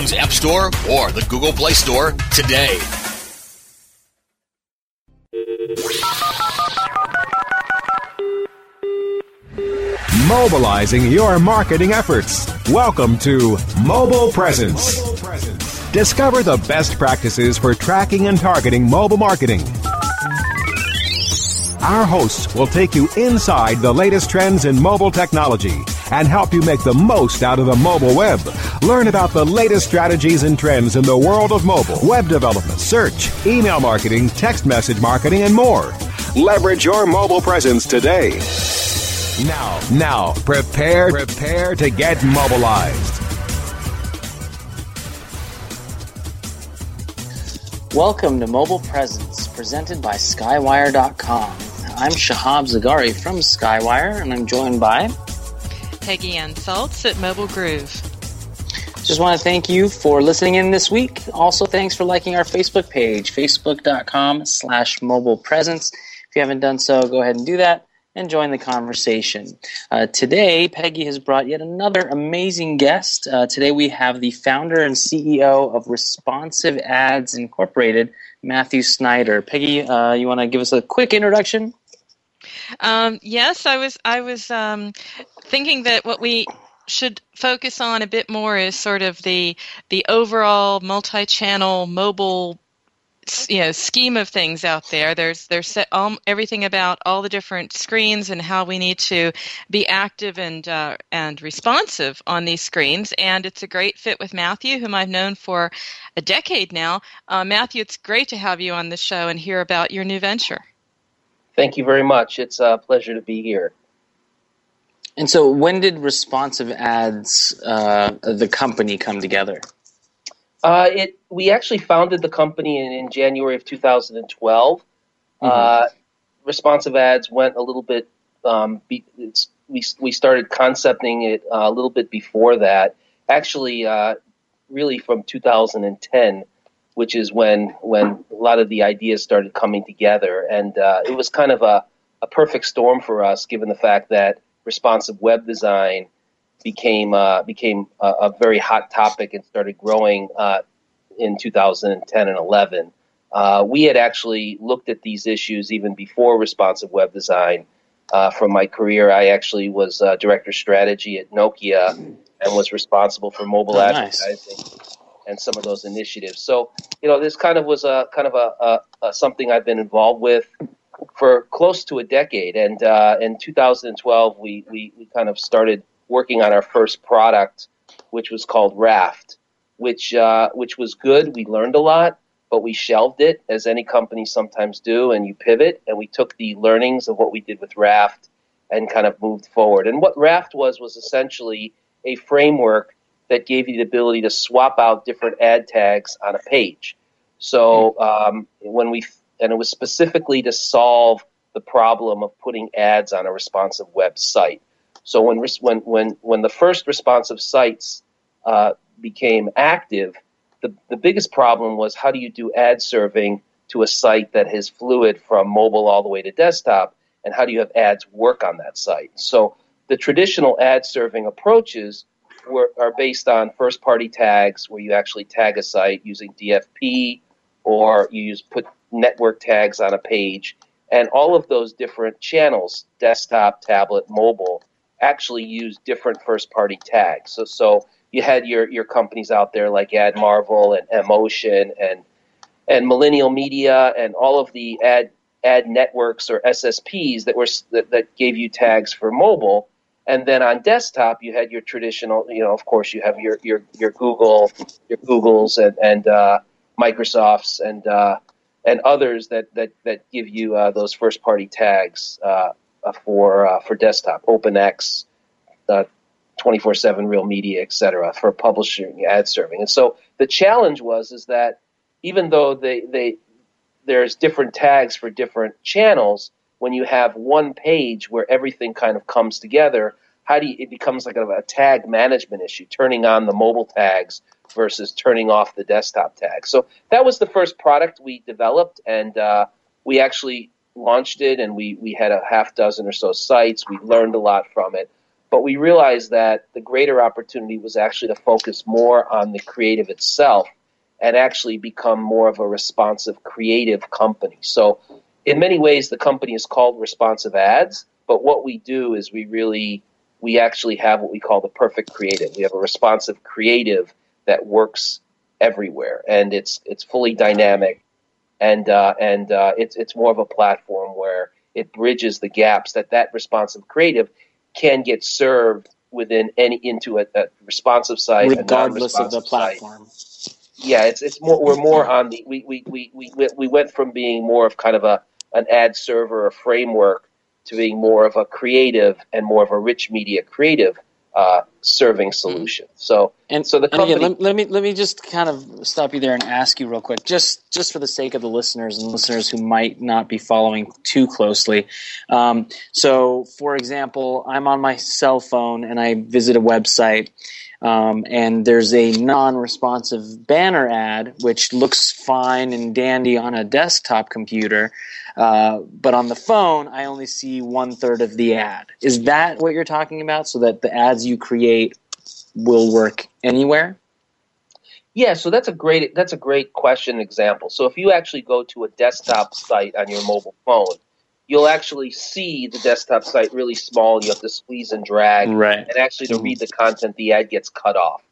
App Store or the Google Play Store today. Mobilizing your marketing efforts. Welcome to Mobile Presence. Discover the best practices for tracking and targeting mobile marketing. Our hosts will take you inside the latest trends in mobile technology and help you make the most out of the mobile web. Learn about the latest strategies and trends in the world of mobile, web development, search, email marketing, text message marketing, and more. Leverage your mobile presence today. Now, now, prepare, prepare to get mobilized. Welcome to Mobile Presence, presented by Skywire.com. I'm Shahab Zargari from Skywire, and I'm joined by Peggy Anne Salz at Mobile Groove. Just want to thank you for listening in this week. Also, thanks for liking our Facebook page, facebook.com slash mobile presence. If you haven't done so, go ahead and do that and join the conversation. Uh, today, Peggy has brought yet another amazing guest. Uh, today, we have the founder and CEO of Responsive Ads Incorporated, Matthew Snyder. Peggy, uh, you want to give us a quick introduction? Um, yes, I was. I was um, thinking that what we should focus on a bit more is sort of the the overall multi-channel mobile you know scheme of things out there there's there's set, um, everything about all the different screens and how we need to be active and uh, and responsive on these screens and it's a great fit with Matthew whom I've known for a decade now uh, Matthew it's great to have you on the show and hear about your new venture Thank you very much. It's a pleasure to be here. And so, when did Responsive Ads, uh, the company, come together? Uh, it we actually founded the company in, in January of 2012. Mm-hmm. Uh, Responsive Ads went a little bit. Um, be, we we started concepting it a little bit before that. Actually, uh, really from 2010 which is when when a lot of the ideas started coming together, and uh, it was kind of a, a perfect storm for us, given the fact that responsive web design became uh, became a, a, very hot topic and started growing uh, in 2010 and 11. Uh, we had actually looked at these issues even before responsive web design. Uh, from my career, I actually was uh, director strategy at Nokia and was responsible for mobile oh, advertising. Nice and some of those initiatives. So, you know, this kind of was a kind of a, a, a something I've been involved with for close to a decade. And uh, in 2012, we, we, we kind of started working on our first product, which was called Raft, which uh, which was good. We learned a lot, but we shelved it, as any company sometimes do, and you pivot. And we took the learnings of what we did with Raft and kind of moved forward. And what Raft was was essentially a framework that gave you the ability to swap out different ad tags on a page. So um, when we and it was specifically to solve the problem of putting ads on a responsive website. So when when when when the first responsive sites uh, became active, the the biggest problem was how do you do ad serving to a site that is fluid from mobile all the way to desktop, and how do you have ads work on that site? So the traditional ad serving approaches were, are based on first party tags, where you actually tag a site using DFP, or you use put network tags on a page, and all of those different channels, desktop, tablet, mobile, actually use different first party tags. So, so you had your, your companies out there like AdMarvel and Emotion and and Millennial Media and all of the ad ad networks or SSPs that were that, that gave you tags for mobile. And then on desktop, you had your traditional, you know, of course, you have your your, your Google, your Googles and and uh, Microsofts and uh, and others that that, that give you uh, those first party tags uh, uh for uh, for desktop, OpenX, uh, twenty four seven Real Media, etc. for publishing ad serving. And so the challenge was is that even though they they there's different tags for different channels, when you have one page where everything kind of comes together, how do you, it becomes like a, a tag management issue, turning on the mobile tags versus turning off the desktop tag. So that was the first product we developed, and uh, we actually launched it, and we, we had a half dozen or so sites. We learned a lot from it, but we realized that the greater opportunity was actually to focus more on the creative itself and actually become more of a responsive creative company. So in many ways, the company is called Responsive Ads, but what we do is we really we actually have what we call the perfect creative. We have a responsive creative that works everywhere, and it's it's fully dynamic, and uh, and uh, it's it's more of a platform where it bridges the gaps that that responsive creative can get served within any into a, a responsive site, regardless of the platform. Site. Yeah, it's it's more we're more on the we, we, we, we, we went from being more of kind of a an ad server or framework to being more of a creative and more of a rich media creative uh, serving solution. So and so the company. Again, let, let, me let me just kind of stop you there and ask you real quick, just just for the sake of the listeners and listeners who might not be following too closely. Um, so, for example, I'm on my cell phone and I visit a website. Um, and there's a non-responsive banner ad which looks fine and dandy on a desktop computer, uh, but on the phone I only see one third of the ad. Is that what you're talking about? So that the ads you create will work anywhere? Yeah, so that's a great that's a great question example. So if you actually go to a desktop site on your mobile phone you'll actually see the desktop site really small. You have to squeeze and drag. Right. And actually, to read the content, the ad gets cut off.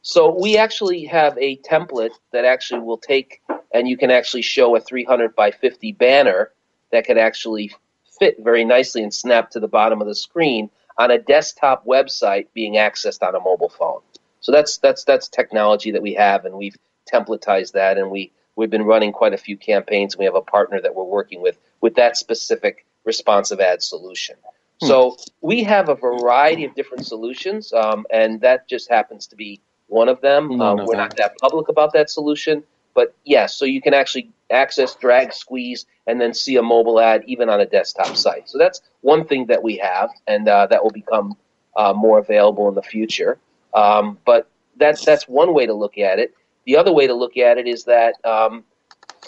So we actually have a template that actually will take, and you can actually show a 300 by 50 banner that can actually fit very nicely and snap to the bottom of the screen on a desktop website being accessed on a mobile phone. So that's that's that's technology that we have, and we've templatized that, and we we've been running quite a few campaigns. And we have a partner that we're working with with that specific responsive ad solution. Hmm. So we have a variety of different solutions, um, and that just happens to be one of them. Um, we're no. not that public about that solution, but yes, so you can actually access, drag, squeeze, and then see a mobile ad even on a desktop site. So that's one thing that we have, and uh, that will become uh, more available in the future. Um, but that's that's one way to look at it. The other way to look at it is that um,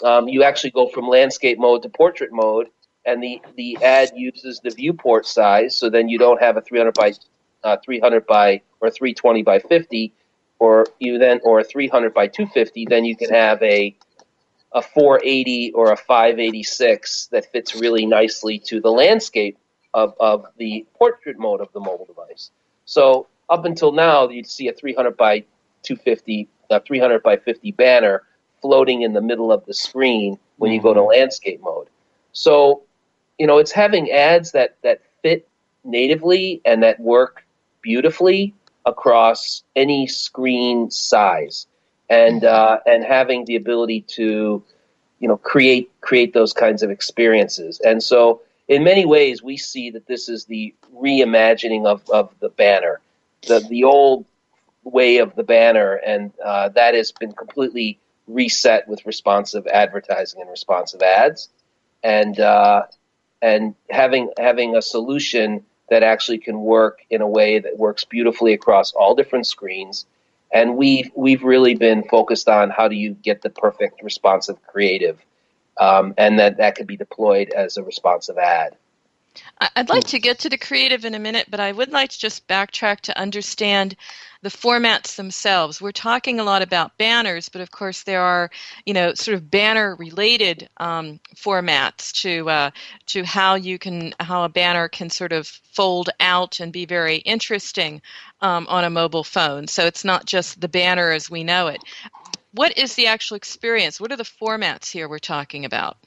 um, you actually go from landscape mode to portrait mode, and the, the ad uses the viewport size, so then you don't have a 300 by uh, 300 by or 320 by 50, or you then or a 300 by 250. Then you can have a a 480 or a 586 that fits really nicely to the landscape of, of the portrait mode of the mobile device. So up until now, you'd see a 300 by 250 a 300 by 50 banner floating in the middle of the screen when you go to landscape mode. So, you know, it's having ads that that fit natively and that work beautifully across any screen size, and uh, and having the ability to, you know, create create those kinds of experiences. And so, in many ways, we see that this is the reimagining of, of the banner, the the old way of the banner, and uh, that has been completely reset with responsive advertising and responsive ads, and uh, and having having a solution that actually can work in a way that works beautifully across all different screens. And we've we've really been focused on how do you get the perfect responsive creative, um, and that that could be deployed as a responsive ad. I'd like to get to the creative in a minute, but I would like to just backtrack to understand the formats themselves. We're talking a lot about banners, but of course there are, you know, sort of banner-related um, formats to uh, to how you can how a banner can sort of fold out and be very interesting um, on a mobile phone. So it's not just the banner as we know it. What is the actual experience? What are the formats here we're talking about?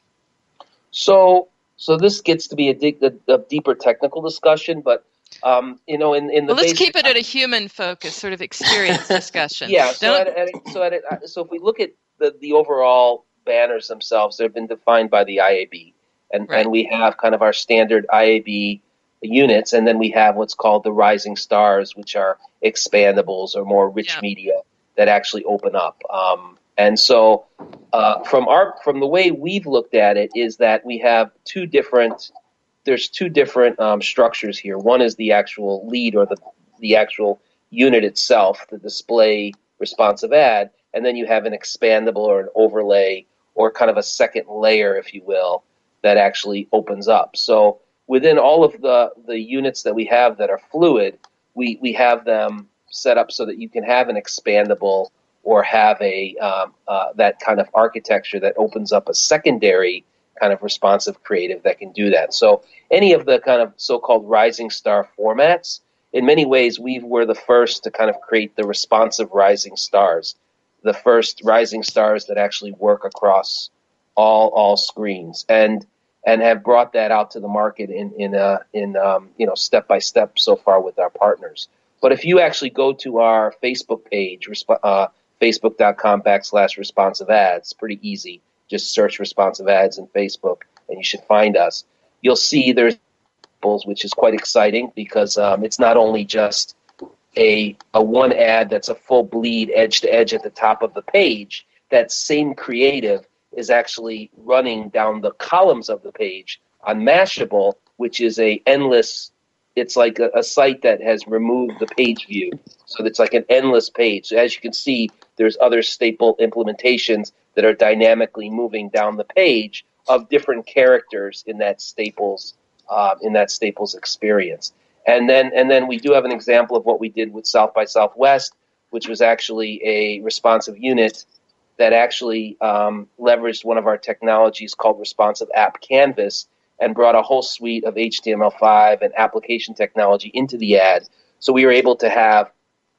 So so this gets to be a, deep, a, a deeper technical discussion, but um, you know, in, in the well, let's basic, keep it at a human focus, sort of experience discussion. yeah. So at, at, so at, so if we look at the the overall banners themselves, they've been defined by the IAB, and Right. and we have kind of our standard IAB units, and then we have what's called the rising stars, which are expandables or more rich Yeah. media that actually open up. Um, and so, uh, from our from the way we've looked at it, is that we have two different. There's two different um, structures here. One is the actual lead or the the actual unit itself, the display responsive ad, and then you have an expandable or an overlay or kind of a second layer, if you will, that actually opens up. So within all of the, the units that we have that are fluid, we, we have them set up so that you can have an expandable or have a um, uh, that kind of architecture that opens up a secondary kind of responsive creative that can do that. So any of the kind of so-called rising star formats, in many ways, we were the first to kind of create the responsive rising stars, the first rising stars that actually work across all all screens, and and have brought that out to the market in in uh, in um, you know step by step so far with our partners. But if you actually go to our Facebook page, uh, facebook.com backslash responsive ads, pretty easy. Just search responsive ads in Facebook, and you should find us. You'll see there's which is quite exciting because um, it's not only just a a one ad that's a full bleed edge to edge at the top of the page. That same creative is actually running down the columns of the page on Mashable, which is a endless. It's like a, a site that has removed the page view, so it's like an endless page. So as you can see, there's other staple implementations that are dynamically moving down the page of different characters in that staples uh, in that Staples experience. And then and then we do have an example of what we did with South by Southwest, which was actually a responsive unit that actually um, leveraged one of our technologies called Responsive App Canvas and brought a whole suite of HTML5 and application technology into the ad. So we were able to have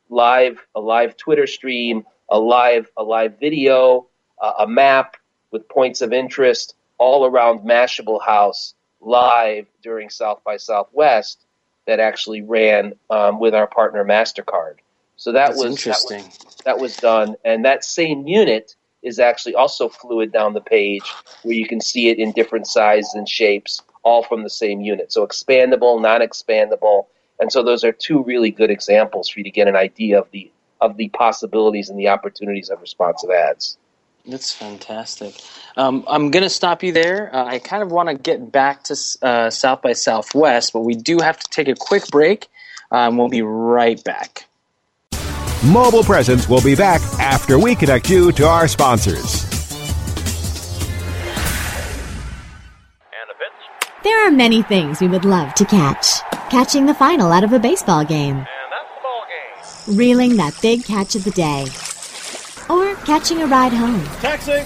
live a live Twitter stream, a live a live video, uh, a map with points of interest all around Mashable House live during South by Southwest that actually ran um, with our partner Mastercard. So that That's was interesting. That was, that was done, and that same unit is actually also fluid down the page, where you can see it in different sizes and shapes, all from the same unit. So expandable, non-expandable, and so those are two really good examples for you to get an idea of the of the possibilities and the opportunities of responsive ads. That's fantastic. Um, I'm going to stop you there. Uh, I kind of want to get back to uh, South by Southwest, but we do have to take a quick break. Um, we'll be right back. Mobile Presence will be back after we connect you to our sponsors. There are many things we would love to catch. Catching the final out of a baseball game. Reeling that big catch of the day. Or catching a ride home. Taxi!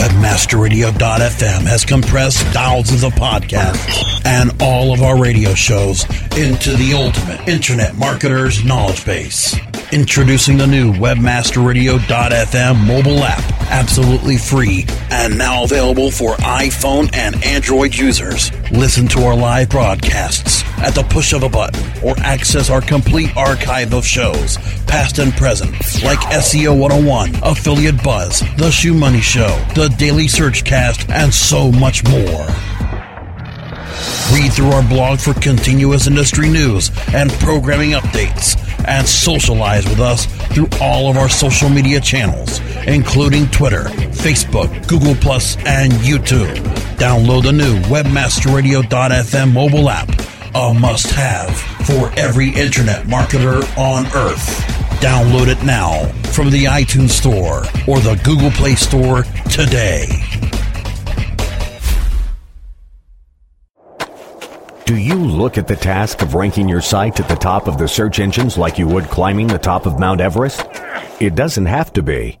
Webmasterradio.fm has compressed thousands of podcasts and all of our radio shows into the ultimate internet marketer's knowledge base. Introducing the new Webmasterradio.fm mobile app, absolutely free and now available for iPhone and Android users. Listen to our live broadcasts at the push of a button or access our complete archive of shows, past and present, like SEO 101, Affiliate Buzz, The Shoe Money Show, The Daily Search Cast, and so much more. Read through our blog for continuous industry news and programming updates, and socialize with us through all of our social media channels, including Twitter, Facebook, Google and YouTube. Download the new WebmasterRadio.fm mobile app, a must-have for every internet marketer on earth. Download it now from the iTunes Store or the Google Play Store today. Do you look at the task of ranking your site at the top of the search engines like you would climbing the top of Mount Everest? It doesn't have to be.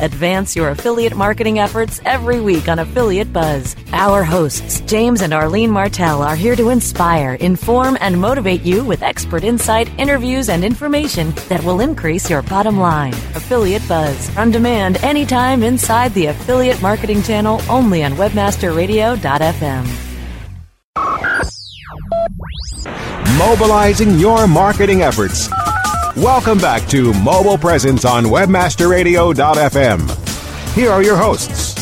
Advance your affiliate marketing efforts every week on Affiliate Buzz. Our hosts, James and Arlene Martell, are here to inspire, inform, and motivate you with expert insight, interviews, and information that will increase your bottom line. Affiliate Buzz, on demand anytime inside the Affiliate Marketing Channel only on WebmasterRadio.fm. Mobilizing your marketing efforts. Welcome back to Mobile Presence on WebmasterRadio.fm. Here are your hosts.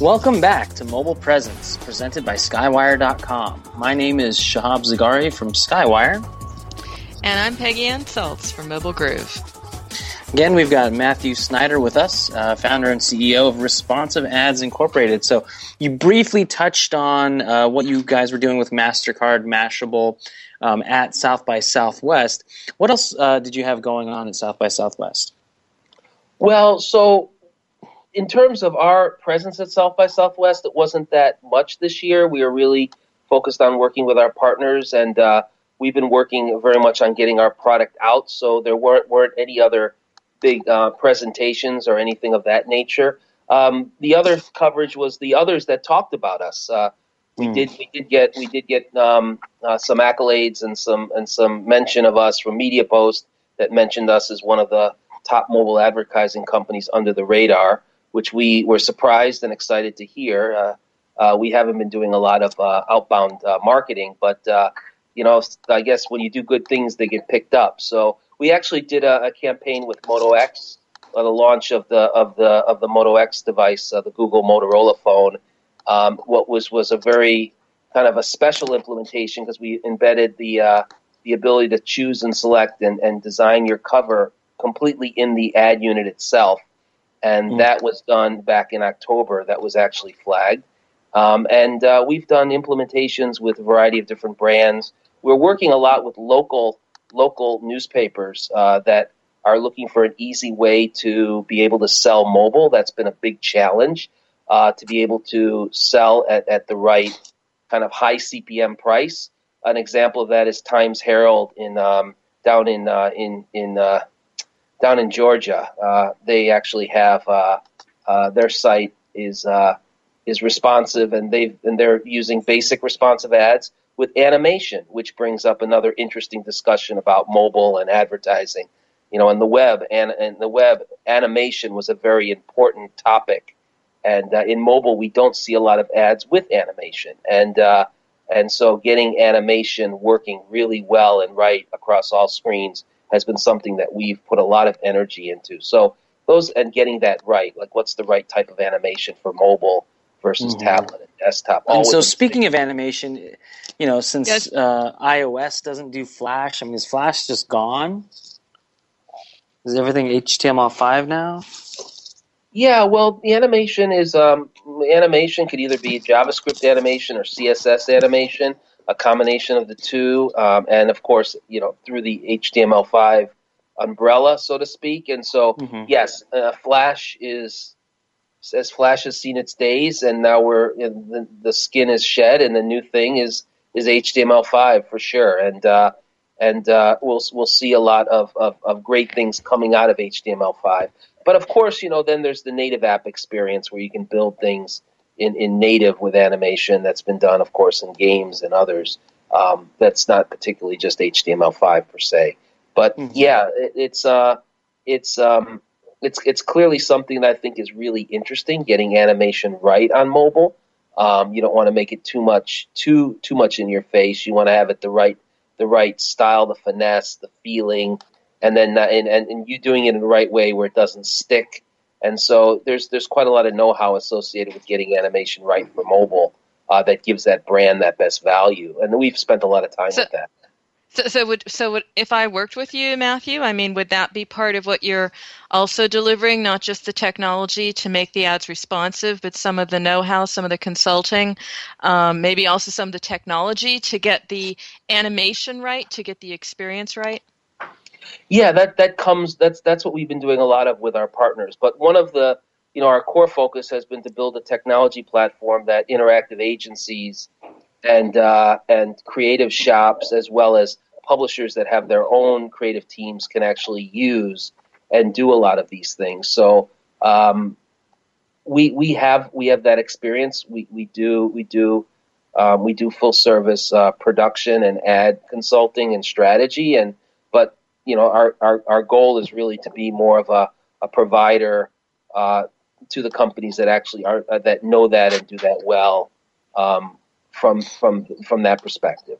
Welcome back to Mobile Presence, presented by Skywire.com. My name is Shahab Zargari from Skywire. And I'm Peggy Anne Salz from Mobile Groove. Again, we've got Matthew Snyder with us, uh, founder and CEO of Responsive Ads Incorporated. So, you briefly touched on uh, what you guys were doing with MasterCard, Mashable um, at South by Southwest. What else uh, did you have going on at South by Southwest? Well, so in terms of our presence at South by Southwest, it wasn't that much this year. We were really focused on working with our partners, and uh, we've been working very much on getting our product out. So there weren't weren't any other big uh, presentations or anything of that nature. Um, the other coverage was the others that talked about us. Uh, we mm. did we did get we did get um, uh, some accolades and some and some mention of us from Media Post that mentioned us as one of the top mobile advertising companies under the radar, which we were surprised and excited to hear. Uh, uh, we haven't been doing a lot of uh, outbound uh, marketing, but uh, you know, I guess when you do good things, they get picked up. So we actually did a, a campaign with Moto X, the launch of the of the of the Moto X device, the Google Motorola phone um, what was was a very kind of a special implementation because we embedded the uh, the ability to choose and select and, and design your cover completely in the ad unit itself. And mm. that was done back in October. That was actually flagged. Um, and uh, we've done implementations with a variety of different brands. We're working a lot with local local newspapers uh, that are looking for an easy way to be able to sell mobile. That's been a big challenge uh, to be able to sell at, at the right kind of high CPM price. An example of that is Times Herald in um, down in uh, in in uh, down in Georgia. Uh, they actually have uh, uh, their site is is responsive, and they and they're using basic responsive ads with animation, which brings up another interesting discussion about mobile and advertising. You know, on the web and and the web animation was a very important topic And uh, in mobile, we don't see a lot of ads with animation, and uh, and so getting animation working really well and right across all screens has been something that we've put a lot of energy into. So those and getting that right, like what's the right type of animation for mobile versus Mhm. tablet and desktop. And so, within speaking of animation, you know, since Yes. uh, iOS doesn't do Flash, I mean, is Flash just gone? Is everything HTML5 now? Yeah, well, the animation is um, animation could either be JavaScript animation or CSS animation, a combination of the two, um, and of course, you know, through the HTML5 umbrella, so to speak. And so, Mhm. yes, uh, Flash is as Flash has seen its days, and now we're the, the skin is shed, and the new thing is is HTML5 for sure, and uh, and uh, we'll we'll see a lot of, of, of great things coming out of HTML5. But of course, you know, then there's the native app experience where you can build things in, in native with animation that's been done, of course, in games and others. Um, that's not particularly just HTML5 per se. But yeah, it, it's uh, it's um, it's it's clearly something that I think is really interesting. Getting animation right on mobile. Um, you don't want to make it too much too too much in your face. You want to have it the right the right style, the finesse, the feeling, and then uh, and, and, and you doing it in the right way where it doesn't stick. And so there's there's quite a lot of know-how associated with getting animation right for mobile uh, that gives that brand that best value. And we've spent a lot of time So- with that. So, so would so would if I worked with you, Matthew? I mean, would that be part of what you're also delivering? Not just the technology to make the ads responsive, but some of the know-how, some of the consulting, um, maybe also some of the technology to get the animation right, to get the experience right. Yeah, that that comes. That's that's what we've been doing a lot of with our partners. But one of the, you know, our core focus has been to build a technology platform that interactive agencies and uh, and creative shops, as well as publishers that have their own creative teams, can actually use and do a lot of these things. So um, we we have we have that experience. We we do we do. Um, we do full service uh, production and ad consulting and strategy, and but you know our, our, our goal is really to be more of a, a provider uh, to the companies that actually are uh, that know that and do that well um, from from from that perspective.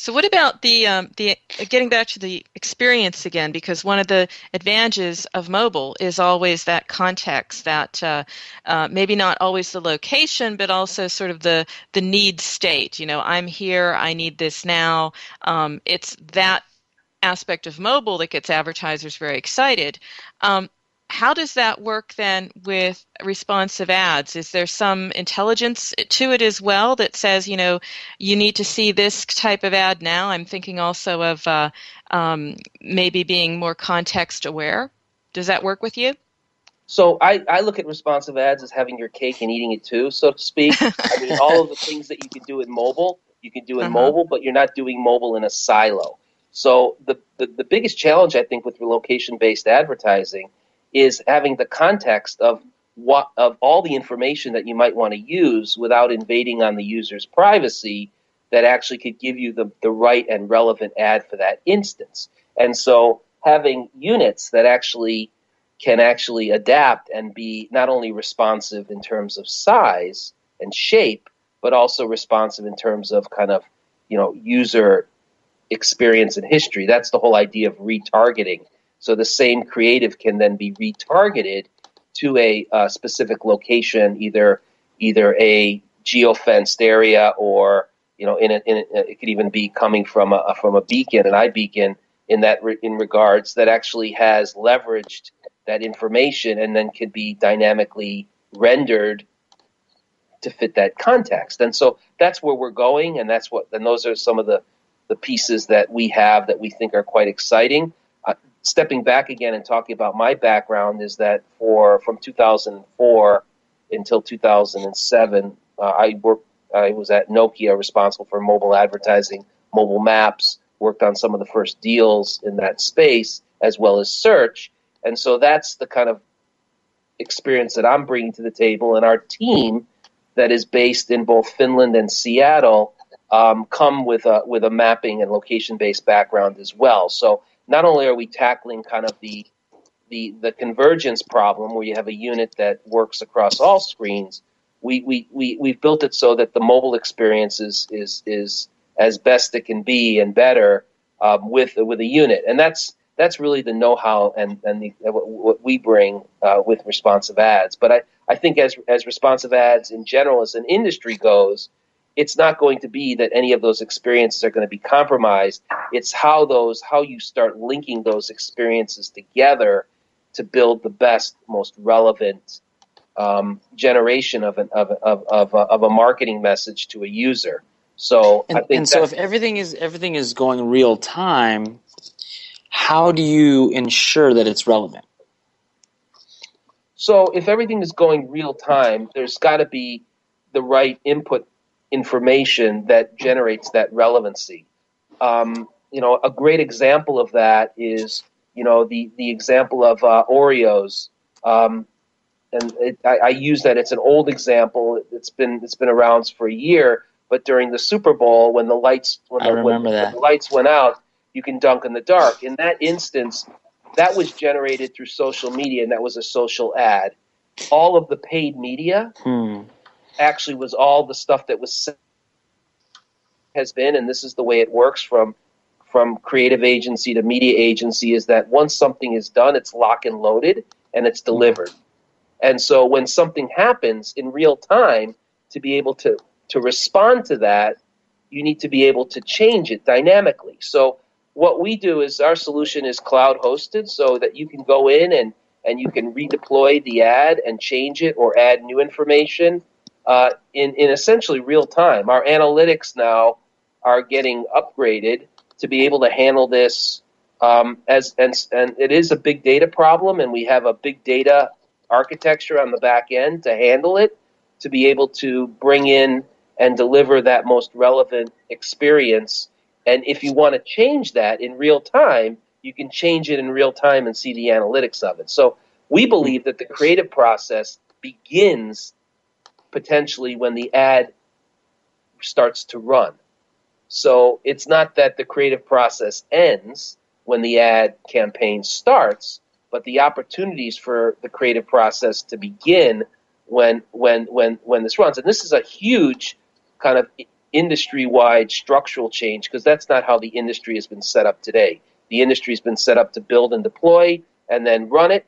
So, what about the um, the getting back to the experience again? Because one of the advantages of mobile is always that context, that uh, uh, maybe not always the location, but also sort of the the need state. You know, I'm here, I need this now. Um, it's that aspect of mobile that gets advertisers very excited. Um, how does that work then with responsive ads? Is there some intelligence to it as well that says, you know, you need to see this type of ad now? I'm thinking also of uh, um, maybe being more context aware. Does that work with you? So I, I look at responsive ads as having your cake and eating it too, so to speak. I mean, all of the things that you can do in mobile, you can do in Uh-huh. mobile, but you're not doing mobile in a silo. So the, the, the biggest challenge I think with location based advertising is having the context of what of all the information that you might want to use without invading on the user's privacy that actually could give you the, the right and relevant ad for that instance. And so having units that actually can actually adapt and be not only responsive in terms of size and shape, but also responsive in terms of kind of, you know, user experience and history. That's the whole idea of retargeting. So the same creative can then be retargeted to a uh, specific location, either either a geofenced area or you know, in, a, in a, it could even be coming from a from a beacon, an iBeacon, in that re, in regards that actually has leveraged that information and then could be dynamically rendered to fit that context. And so that's where we're going, and that's what. And those are some of the the pieces that we have that we think are quite exciting. Uh, stepping back again and talking about my background is that for from 2004 until 2007, uh, I worked. I was at Nokia, responsible for mobile advertising, mobile maps. Worked on some of the first deals in that space, as well as search. And so that's the kind of experience that I'm bringing to the table, and our team that is based in both Finland and Seattle um, come with a with a mapping and location based background as well. So not only are we tackling kind of the the the convergence problem where you have a unit that works across all screens. We we we we've built it so that the mobile experience is is is as best it can be and better um, with with a unit, and that's that's really the know-how and and the, what we bring uh, with responsive ads. But I, I think as as responsive ads in general as an industry goes, it's not going to be that any of those experiences are going to be compromised. It's how those how you start linking those experiences together to build the best, most relevant um, generation of, an, of, of, of, a, of a marketing message to a user. So and, I think and so if everything is everything is going real time, how do you ensure that it's relevant? So if everything is going real time, there's got to be the right input information that generates that relevancy. Um, you know, a great example of that is, you know, the the example of uh, Oreos. Um, and it, I, I, use that. It's an old example. It's been it's been around for a year. But during the Super Bowl, when the lights when, the, when, when the lights went out, you can dunk in the dark. In that instance, that was generated through social media, and that was a social ad. All of the paid media hmm. Actually was all the stuff that was has been, and this is the way it works from from creative agency to media agency is that once something is done, it's lock and loaded and it's delivered. And so when something happens in real time, to be able to to respond to that, you need to be able to change it dynamically. So what we do is our solution is cloud hosted so that you can go in and, and you can redeploy the ad and change it or add new information uh, in, in essentially real time. Our analytics now are getting upgraded to be able to handle this um, as and, and it is a big data problem and we have a big data architecture on the back end to handle it to be able to bring in and deliver that most relevant experience. And if you want to change that in real time, you can change it in real time and see the analytics of it. So we believe that the creative process begins potentially when the ad starts to run. So it's not that the creative process ends when the ad campaign starts, but the opportunities for the creative process to begin when when when when this runs. And this is a huge kind of industry wide structural change because that's not how the industry has been set up today. The industry has been set up to build and deploy and then run it,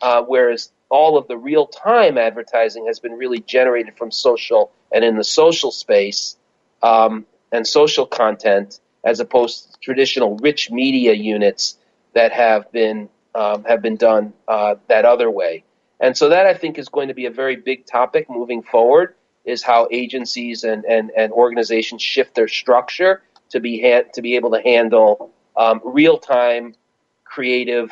uh, whereas all of the real time advertising has been really generated from social and in the social space um, and social content as opposed to traditional rich media units that have been um, have been done uh, that other way. And so that I think is going to be a very big topic moving forward is how agencies and, and, and organizations shift their structure to be ha- to be able to handle um, real time creative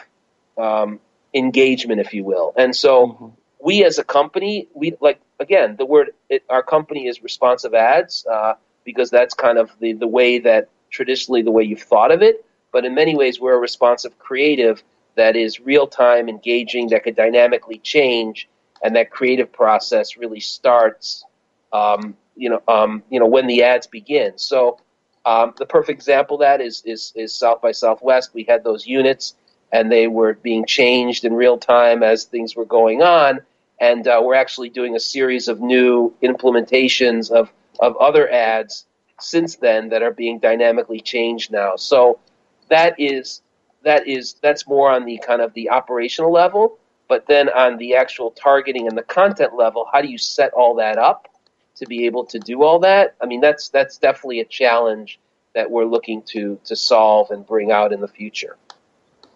um, engagement, if you will. And so mm-hmm. we as a company, we like again the word it, our company is responsive ads uh, because that's kind of the the way that traditionally the way you've thought of it. But in many ways, we're a responsive creative that is real time engaging that could dynamically change and that creative process really starts um, you know, um, you know when the ads begin. So um, the perfect example of that is, is is South by Southwest. We had those units, and they were being changed in real time as things were going on. And uh, we're actually doing a series of new implementations of of other ads since then that are being dynamically changed now. So that is that is that's more on the kind of the operational level. But then on the actual targeting and the content level, how do you set all that up? to be able to do all that. I mean, that's that's definitely a challenge that we're looking to to solve and bring out in the future.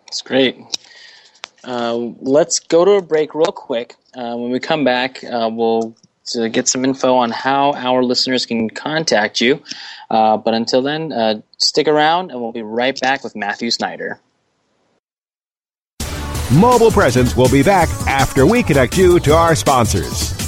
That's great. Uh, let's go to a break real quick. Uh, when we come back, uh, we'll get some info on how our listeners can contact you. Uh, but until then, uh, stick around, and we'll be right back with Matthew Snyder. Mobile Presence will be back after we connect you to our sponsors.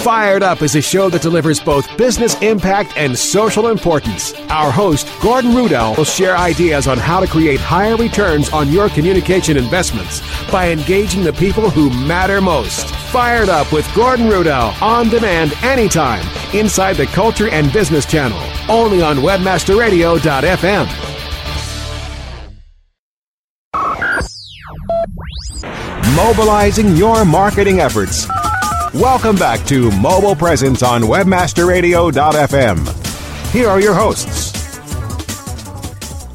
Fired Up is a show that delivers both business impact and social importance. Our host, Gordon Rudell, will share ideas on how to create higher returns on your communication investments by engaging the people who matter most. Fired Up with Gordon Rudell on demand anytime inside the Culture and Business Channel, only on WebmasterRadio.fm. Mobilizing your marketing efforts. Welcome back to Mobile Presence on WebmasterRadio.fm. Here are your hosts.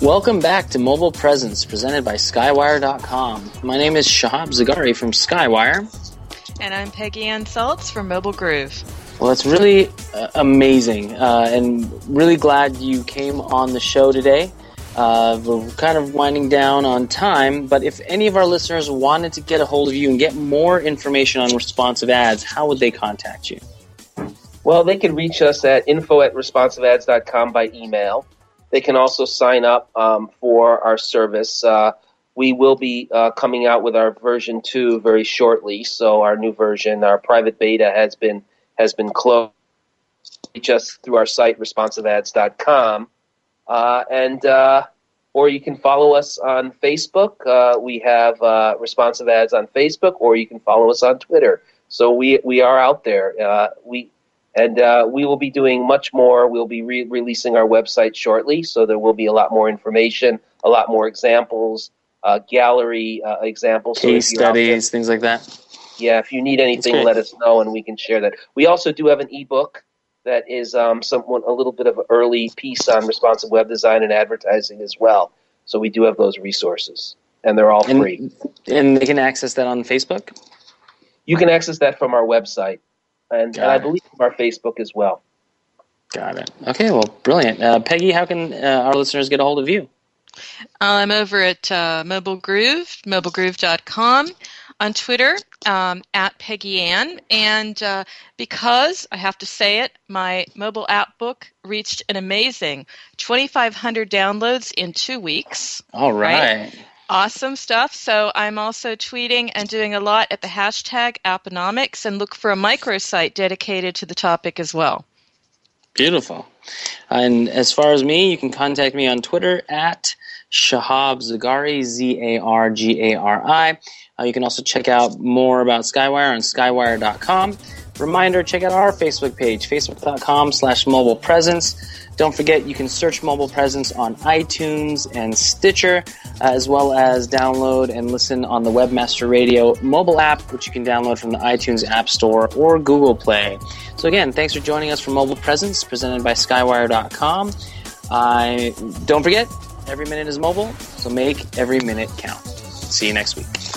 Welcome back to Mobile Presence presented by Skywire.com. My name is Shahab Zargari from Skywire. And I'm Peggy Anne Salz from Mobile Groove. Well, it's really uh, amazing uh, and really glad you came on the show today. Uh, we're kind of winding down on time, but if any of our listeners wanted to get a hold of you and get more information on responsive ads, how would they contact you? Well, they can reach us at info at responsiveads.com by email. They can also sign up um, for our service. Uh, we will be uh, coming out with our version two very shortly. So our new version, our private beta, has been has been closed. Reach us through our site responsiveads.com. Uh, and uh, or you can follow us on Facebook. Uh, we have uh, responsive ads on Facebook, or you can follow us on Twitter. So we we are out there. Uh, we and uh, we will be doing much more. We'll be re- releasing our website shortly, so there will be a lot more information, a lot more examples, gallery examples, case so studies, things like that. Yeah, if you need anything, let us know, and we can share that. We also do have an ebook that is um, somewhat a little bit of an early piece on responsive web design and advertising as well. So we do have those resources, and they're all and, free. And they can access that on Facebook. You can access that from our website, and, and I believe from our Facebook as well. Got it. Okay, well, brilliant. Uh, Peggy, how can uh, our listeners get a hold of you? I'm over at uh, Mobile Groove, mobilegroove.com on Twitter um, at Peggy Ann. And uh, because I have to say it, my mobile app book reached an amazing 2,500 downloads in two weeks. All right. right? Awesome stuff. So I'm also tweeting and doing a lot at the hashtag Apponomics and look for a microsite dedicated to the topic as well. Beautiful. And as far as me, you can contact me on Twitter at Shahab Zargari, Z A R G A R I. Uh, you can also check out more about Skywire on skywire.com. Reminder, check out our Facebook page, facebook.com slash mobile presence. Don't forget, you can search mobile presence on iTunes and Stitcher, uh, as well as download and listen on the Webmaster Radio mobile app, which you can download from the iTunes App Store or Google Play. So again, thanks for joining us for Mobile Presence, presented by Skywire.com. I don't forget, every minute is mobile, so make every minute count. See you next week.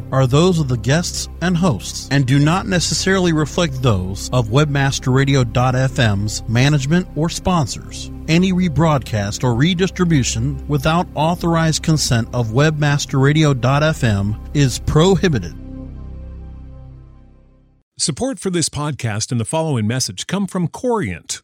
are those of the guests and hosts and do not necessarily reflect those of webmasterradio.fm's management or sponsors. Any rebroadcast or redistribution without authorized consent of webmasterradio.fm is prohibited. Support for this podcast and the following message come from Corient.